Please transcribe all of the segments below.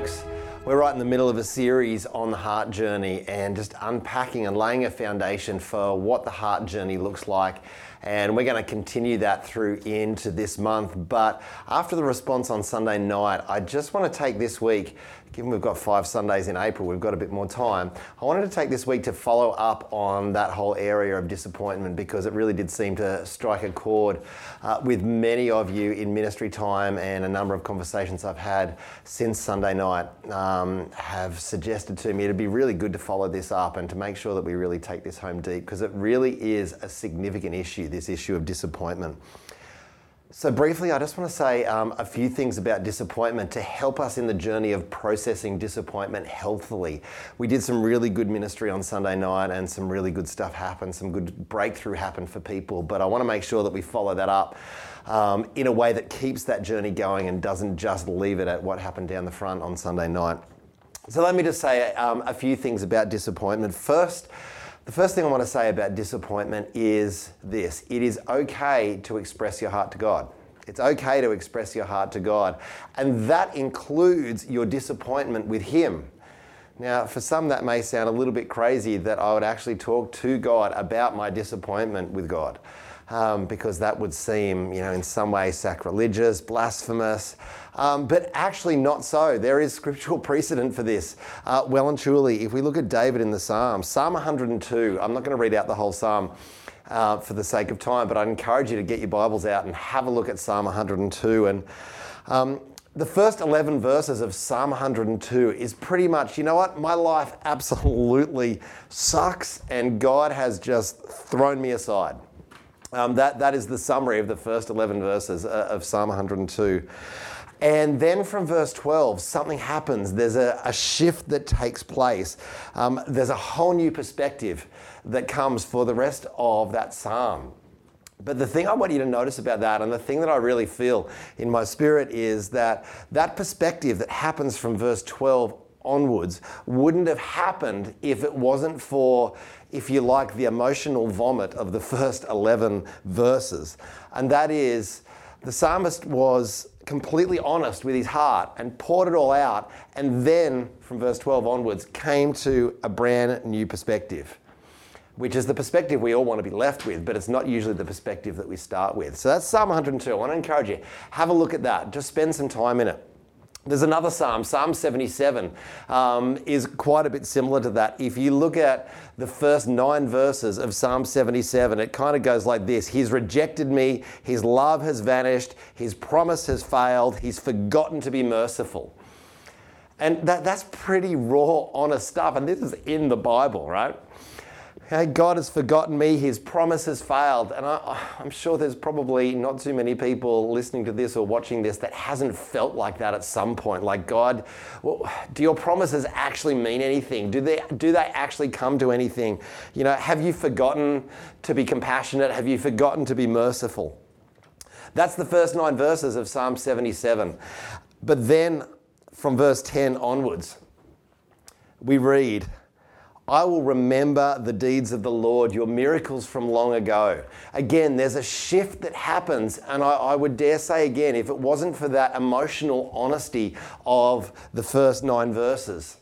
folks. We're right in the middle of a series on the heart journey and just unpacking and laying a foundation for what the heart journey looks like. And we're going to continue that through into this month. But after the response on Sunday night, I just want to take this week given we've got five Sundays in April, we've got a bit more time. I wanted to take this week to follow up on that whole area of disappointment because it really did seem to strike a chord uh, with many of you in ministry time and a number of conversations I've had since Sunday night um, have suggested to me it'd be really good to follow this up and to make sure that we really take this home deep because it really is a significant issue, this issue of disappointment. So, briefly, I just want to say um, a few things about disappointment to help us in the journey of processing disappointment healthily. We did some really good ministry on Sunday night and some really good stuff happened, some good breakthrough happened for people, but I want to make sure that we follow that up um, in a way that keeps that journey going and doesn't just leave it at what happened down the front on Sunday night. So, let me just say um, a few things about disappointment. First, the first thing I want to say about disappointment is this it is okay to express your heart to God. It's okay to express your heart to God. And that includes your disappointment with Him. Now, for some, that may sound a little bit crazy that I would actually talk to God about my disappointment with God um, because that would seem, you know, in some way sacrilegious, blasphemous, um, but actually not so. There is scriptural precedent for this. Uh, well and truly, if we look at David in the Psalms, Psalm 102, I'm not going to read out the whole Psalm. Uh, for the sake of time, but I'd encourage you to get your Bibles out and have a look at Psalm 102. And um, the first 11 verses of Psalm 102 is pretty much, you know what, my life absolutely sucks, and God has just thrown me aside. Um, that, that is the summary of the first 11 verses uh, of Psalm 102. And then from verse 12, something happens. There's a, a shift that takes place. Um, there's a whole new perspective that comes for the rest of that psalm. But the thing I want you to notice about that, and the thing that I really feel in my spirit, is that that perspective that happens from verse 12 onwards wouldn't have happened if it wasn't for, if you like, the emotional vomit of the first 11 verses. And that is, the psalmist was completely honest with his heart and poured it all out, and then from verse 12 onwards came to a brand new perspective. Which is the perspective we all want to be left with, but it's not usually the perspective that we start with. So that's Psalm 102. I want to encourage you, have a look at that. Just spend some time in it. There's another psalm, Psalm 77, um, is quite a bit similar to that. If you look at the first nine verses of Psalm 77, it kind of goes like this He's rejected me, His love has vanished, His promise has failed, He's forgotten to be merciful. And that, that's pretty raw, honest stuff. And this is in the Bible, right? Hey, God has forgotten me, His promise has failed. And I, am sure there's probably not too many people listening to this or watching this that hasn't felt like that at some point. Like, God, well, do your promises actually mean anything? Do they, do they actually come to anything? You know, have you forgotten to be compassionate? Have you forgotten to be merciful? That's the first nine verses of Psalm 77. But then from verse 10 onwards, we read, I will remember the deeds of the Lord, your miracles from long ago. Again, there's a shift that happens, and I, I, would dare say again, if it wasn't for that emotional honesty of the first nine verses,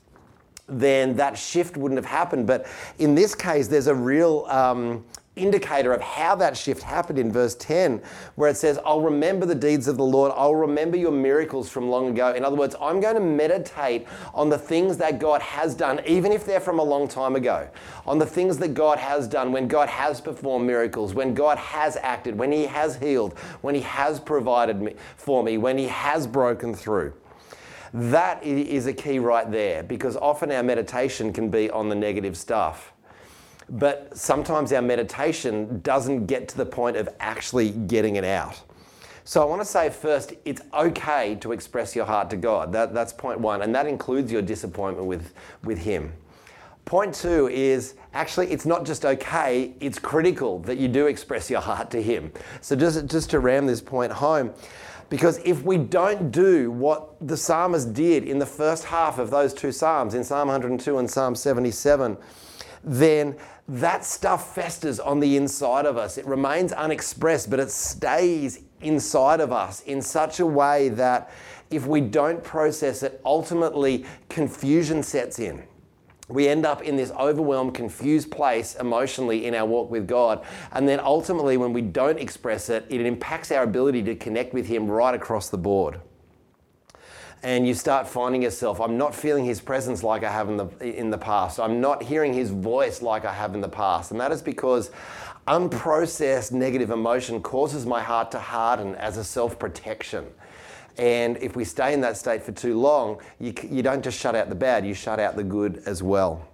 then that shift wouldn't have happened. But in this case, there's a real um, indicator of how that shift happened in verse 10, where it says, I'll remember the deeds of the Lord. I'll remember your miracles from long ago. In other words, I'm going to meditate on the things that God has done, even if they're from a long time ago, on the things that God has done when God has performed miracles, when God has acted, when He has healed, when He has provided me, for me, when He has broken through. That is a key right there because often our meditation can be on the negative stuff but sometimes our meditation doesn't get to the point of actually getting it out. So I want to say first, it's okay to express your heart to God. That, that's point one, and that includes your disappointment with, with Him. Point two is actually, it's not just okay, it's critical that you do express your heart to Him. So just, just to ram this point home, because if we don't do what the psalmist did in the first half of those two psalms, in Psalm 102 and Psalm 77, then that stuff festers on the inside of us. It remains unexpressed, but it stays inside of us in such a way that if we don't process it, ultimately confusion sets in we end up in this overwhelmed, confused place emotionally in our walk with God. And then ultimately, when we don't express it, it impacts our ability to connect with Him right across the board. And you start finding yourself, I'm not feeling His presence like I have in the, in the past. I'm not hearing His voice like I have in the past. And that is because unprocessed negative emotion causes my heart to harden as a self protection. And if we stay in that state for too long, you, you don't just shut out the bad, you shut out the good as well.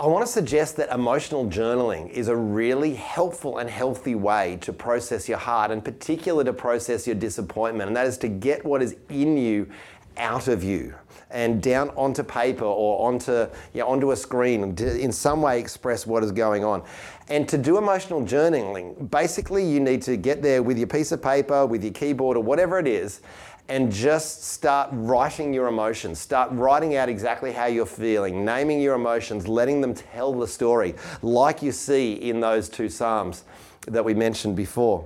I want to suggest that emotional journaling is a really helpful and healthy way to process your heart, and particularly to process your disappointment, and that is to get what is in you out of you and down onto paper or onto, you know, onto a screen to in some way express what is going on. And to do emotional journaling, basically you need to get there with your piece of paper, with your keyboard or whatever it is, and just start writing your emotions. Start writing out exactly how you're feeling, naming your emotions, letting them tell the story, like you see in those two Psalms that we mentioned before.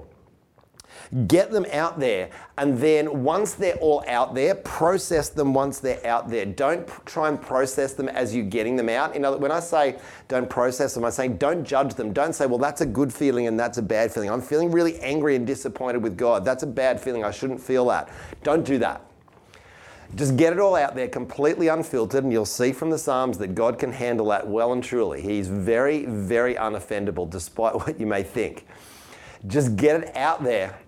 Get them out there, and then once they're all out there, process them once they're out there. Don't try and process them as you're getting them out. In other, when I say don't process them, I'm saying don't judge them. Don't say, well, that's a good feeling and that's a bad feeling. I'm feeling really angry and disappointed with God. That's a bad feeling. I shouldn't feel that. Don't do that. Just get it all out there completely unfiltered, and you'll see from the Psalms that God can handle that well and truly. He's very, very unoffendable, despite what you may think. Just get it out there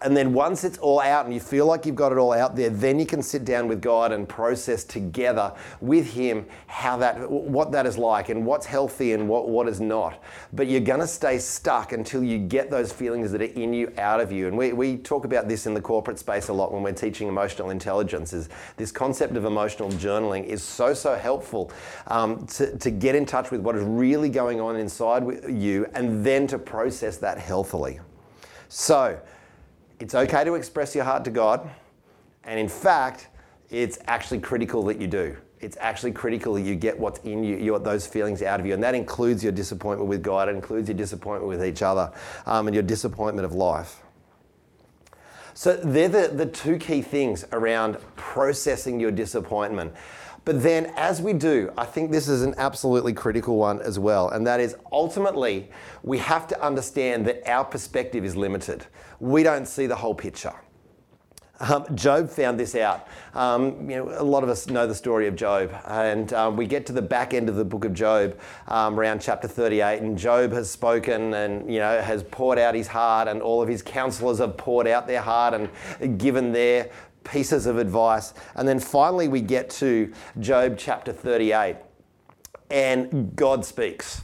and then once it's all out and you feel like you've got it all out there, then you can sit down with God and process together with Him how that, what that is like and what's healthy and what, what is not. But you're going to stay stuck until you get those feelings that are in you out of you. And we, we talk about this in the corporate space a lot when we're teaching emotional intelligence. Is this concept of emotional journaling is so so helpful um, to, to get in touch with what is really going on inside you and then to process that healthily. So it's okay to express your heart to God. And in fact, it's actually critical that you do. It's actually critical that you get what's in you, those feelings out of you. And that includes your disappointment with God, it includes your disappointment with each other, um, and your disappointment of life. So they're the, the two key things around processing your disappointment. But then, as we do, I think this is an absolutely critical one as well, and that is ultimately we have to understand that our perspective is limited. We don't see the whole picture. Um, Job found this out. Um, you know, a lot of us know the story of Job, and um, we get to the back end of the book of Job, um, around chapter 38, and Job has spoken and you know has poured out his heart, and all of his counselors have poured out their heart and given their pieces of advice. And then finally, we get to Job chapter 38, and God speaks.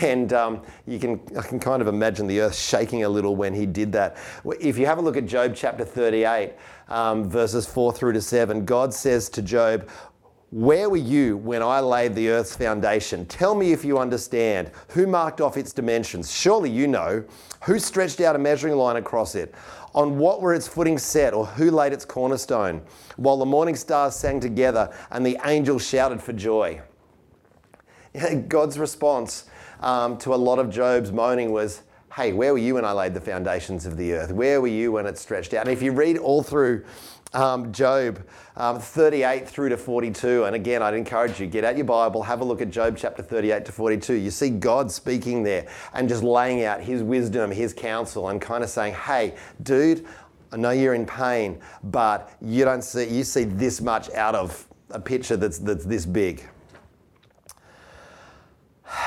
And um, you can, I can kind of imagine the earth shaking a little when he did that. If you have a look at Job chapter 38, um, verses 4 through to 7, God says to Job, where were you when I laid the earth's foundation? Tell me if you understand. Who marked off its dimensions? Surely you know. Who stretched out a measuring line across it? On what were its footings set, or who laid its cornerstone? While the morning stars sang together and the angels shouted for joy. God's response um, to a lot of Job's moaning was, Hey, where were you when I laid the foundations of the earth? Where were you when it stretched out? And if you read all through um, Job um, 38 through to 42. And again, I'd encourage you, get out your Bible, have a look at Job chapter 38 to 42. You see God speaking there and just laying out his wisdom, his counsel, and kind of saying, hey, dude, I know you're in pain, but you don't see, you see this much out of a picture that's, that's this big.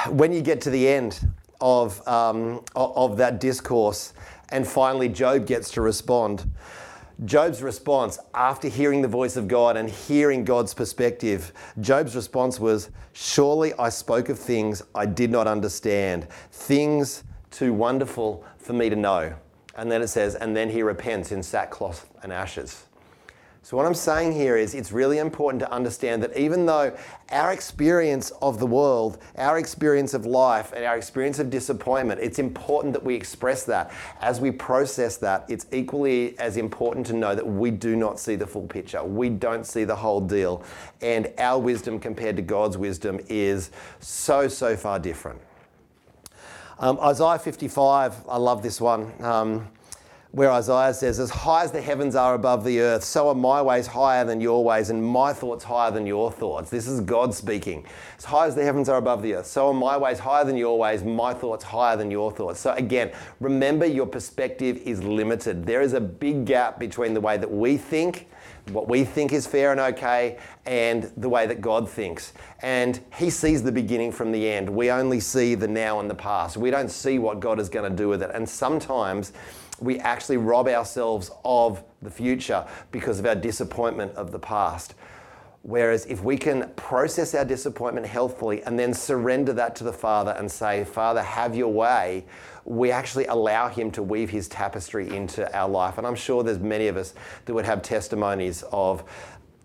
When you get to the end of, um, of that discourse, and finally Job gets to respond, Job's response after hearing the voice of God and hearing God's perspective, Job's response was, Surely I spoke of things I did not understand, things too wonderful for me to know. And then it says, And then he repents in sackcloth and ashes. So, what I'm saying here is it's really important to understand that even though our experience of the world, our experience of life, and our experience of disappointment, it's important that we express that. As we process that, it's equally as important to know that we do not see the full picture. We don't see the whole deal. And our wisdom compared to God's wisdom is so, so far different. Um, Isaiah 55, I love this one. Um, where Isaiah says, As high as the heavens are above the earth, so are my ways higher than your ways, and my thoughts higher than your thoughts. This is God speaking. As high as the heavens are above the earth, so are my ways higher than your ways, my thoughts higher than your thoughts. So again, remember your perspective is limited. There is a big gap between the way that we think what we think is fair and okay, and the way that God thinks. And He sees the beginning from the end. We only see the now and the past. We don't see what God is going to do with it. And sometimes we actually rob ourselves of the future because of our disappointment of the past. Whereas if we can process our disappointment healthfully and then surrender that to the Father and say, Father, have your way, we actually allow Him to weave His tapestry into our life. And I'm sure there's many of us that would have testimonies of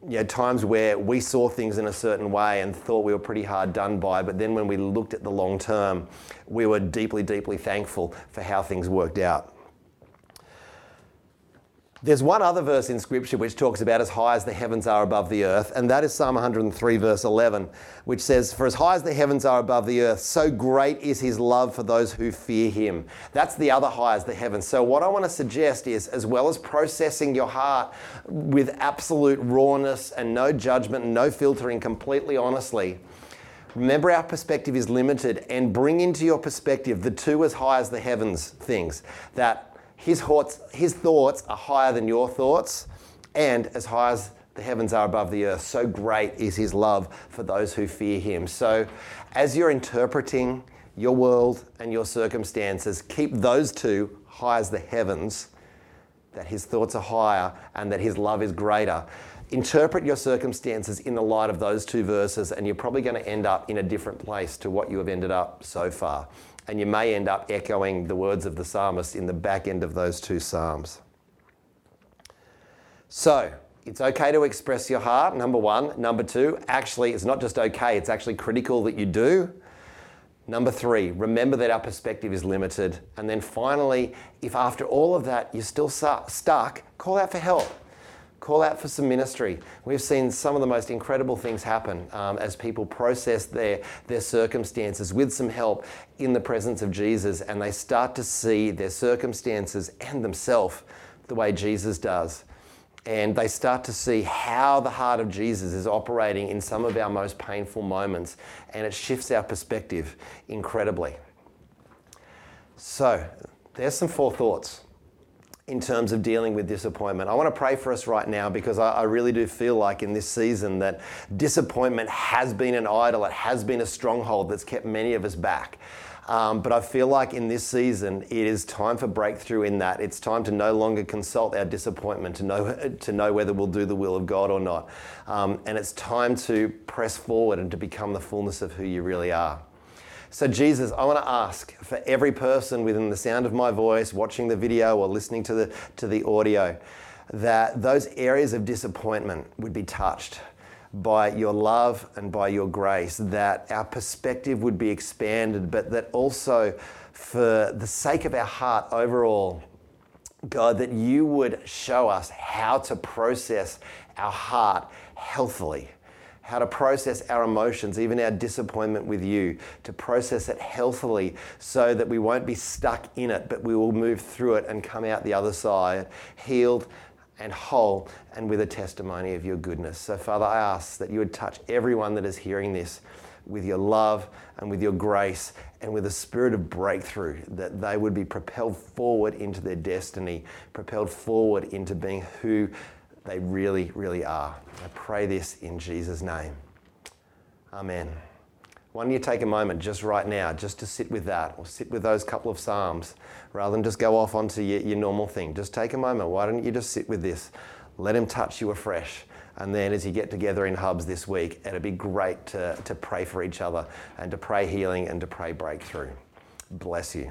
you know, times where we saw things in a certain way and thought we were pretty hard done by, but then when we looked at the long term, we were deeply, deeply thankful for how things worked out. There's one other verse in Scripture which talks about as high as the heavens are above the earth, and that is Psalm 103, verse 11, which says, For as high as the heavens are above the earth, so great is his love for those who fear him. That's the other high as the heavens. So, what I want to suggest is, as well as processing your heart with absolute rawness and no judgment and no filtering, completely honestly, Remember, our perspective is limited, and bring into your perspective the two as high as the heavens things that his thoughts, his thoughts are higher than your thoughts, and as high as the heavens are above the earth, so great is his love for those who fear him. So, as you're interpreting your world and your circumstances, keep those two high as the heavens, that his thoughts are higher and that his love is greater. Interpret your circumstances in the light of those two verses, and you're probably going to end up in a different place to what you have ended up so far and you may end up echoing the words of the psalmist in the back end of those two psalms. So, it's okay to express your heart, number one. Number two, actually, it's not just okay, it's actually critical that you do. Number three, remember that our perspective is limited. And then finally, if after all of that you're still stuck, call out for help call out for some ministry. We've seen some of the most incredible things happen um, as people process their, their circumstances with some help in the presence of Jesus and they start to see their circumstances and themselves the way Jesus does. And they start to see how the heart of Jesus is operating in some of our most painful moments, and it shifts our perspective incredibly. So, there's some four thoughts in terms of dealing with disappointment. I want to pray for us right now because I, I, really do feel like in this season that disappointment has been an idol, it has been a stronghold that's kept many of us back. Um, but I feel like in this season, it is time for breakthrough in that. It's time to no longer consult our disappointment, to know, to know whether we'll do the will of God or not. Um, and it's time to press forward and to become the fullness of who you really are. So, Jesus, I want to ask for every person within the sound of my voice, watching the video or listening to the, to the audio, that those areas of disappointment would be touched by your love and by your grace, that our perspective would be expanded, but that also, for the sake of our heart overall, God, that you would show us how to process our heart healthily how to process our emotions, even our disappointment with you, to process it healthily so that we won't be stuck in it, but we will move through it and come out the other side healed and whole and with a testimony of your goodness. So, Father, I ask that you would touch everyone that is hearing this with your love and with your grace and with a spirit of breakthrough, that they would be propelled forward into their destiny, propelled forward into being who they really, really are. I pray this in Jesus' name. Amen. Why don't you take a moment just right now just to sit with that or sit with those couple of Psalms rather than just go off onto your, your normal thing? Just take a moment. Why don't you just sit with this? Let Him touch you afresh. And then as you get together in hubs this week, it'd be great to, to pray for each other and to pray healing and to pray breakthrough. Bless you.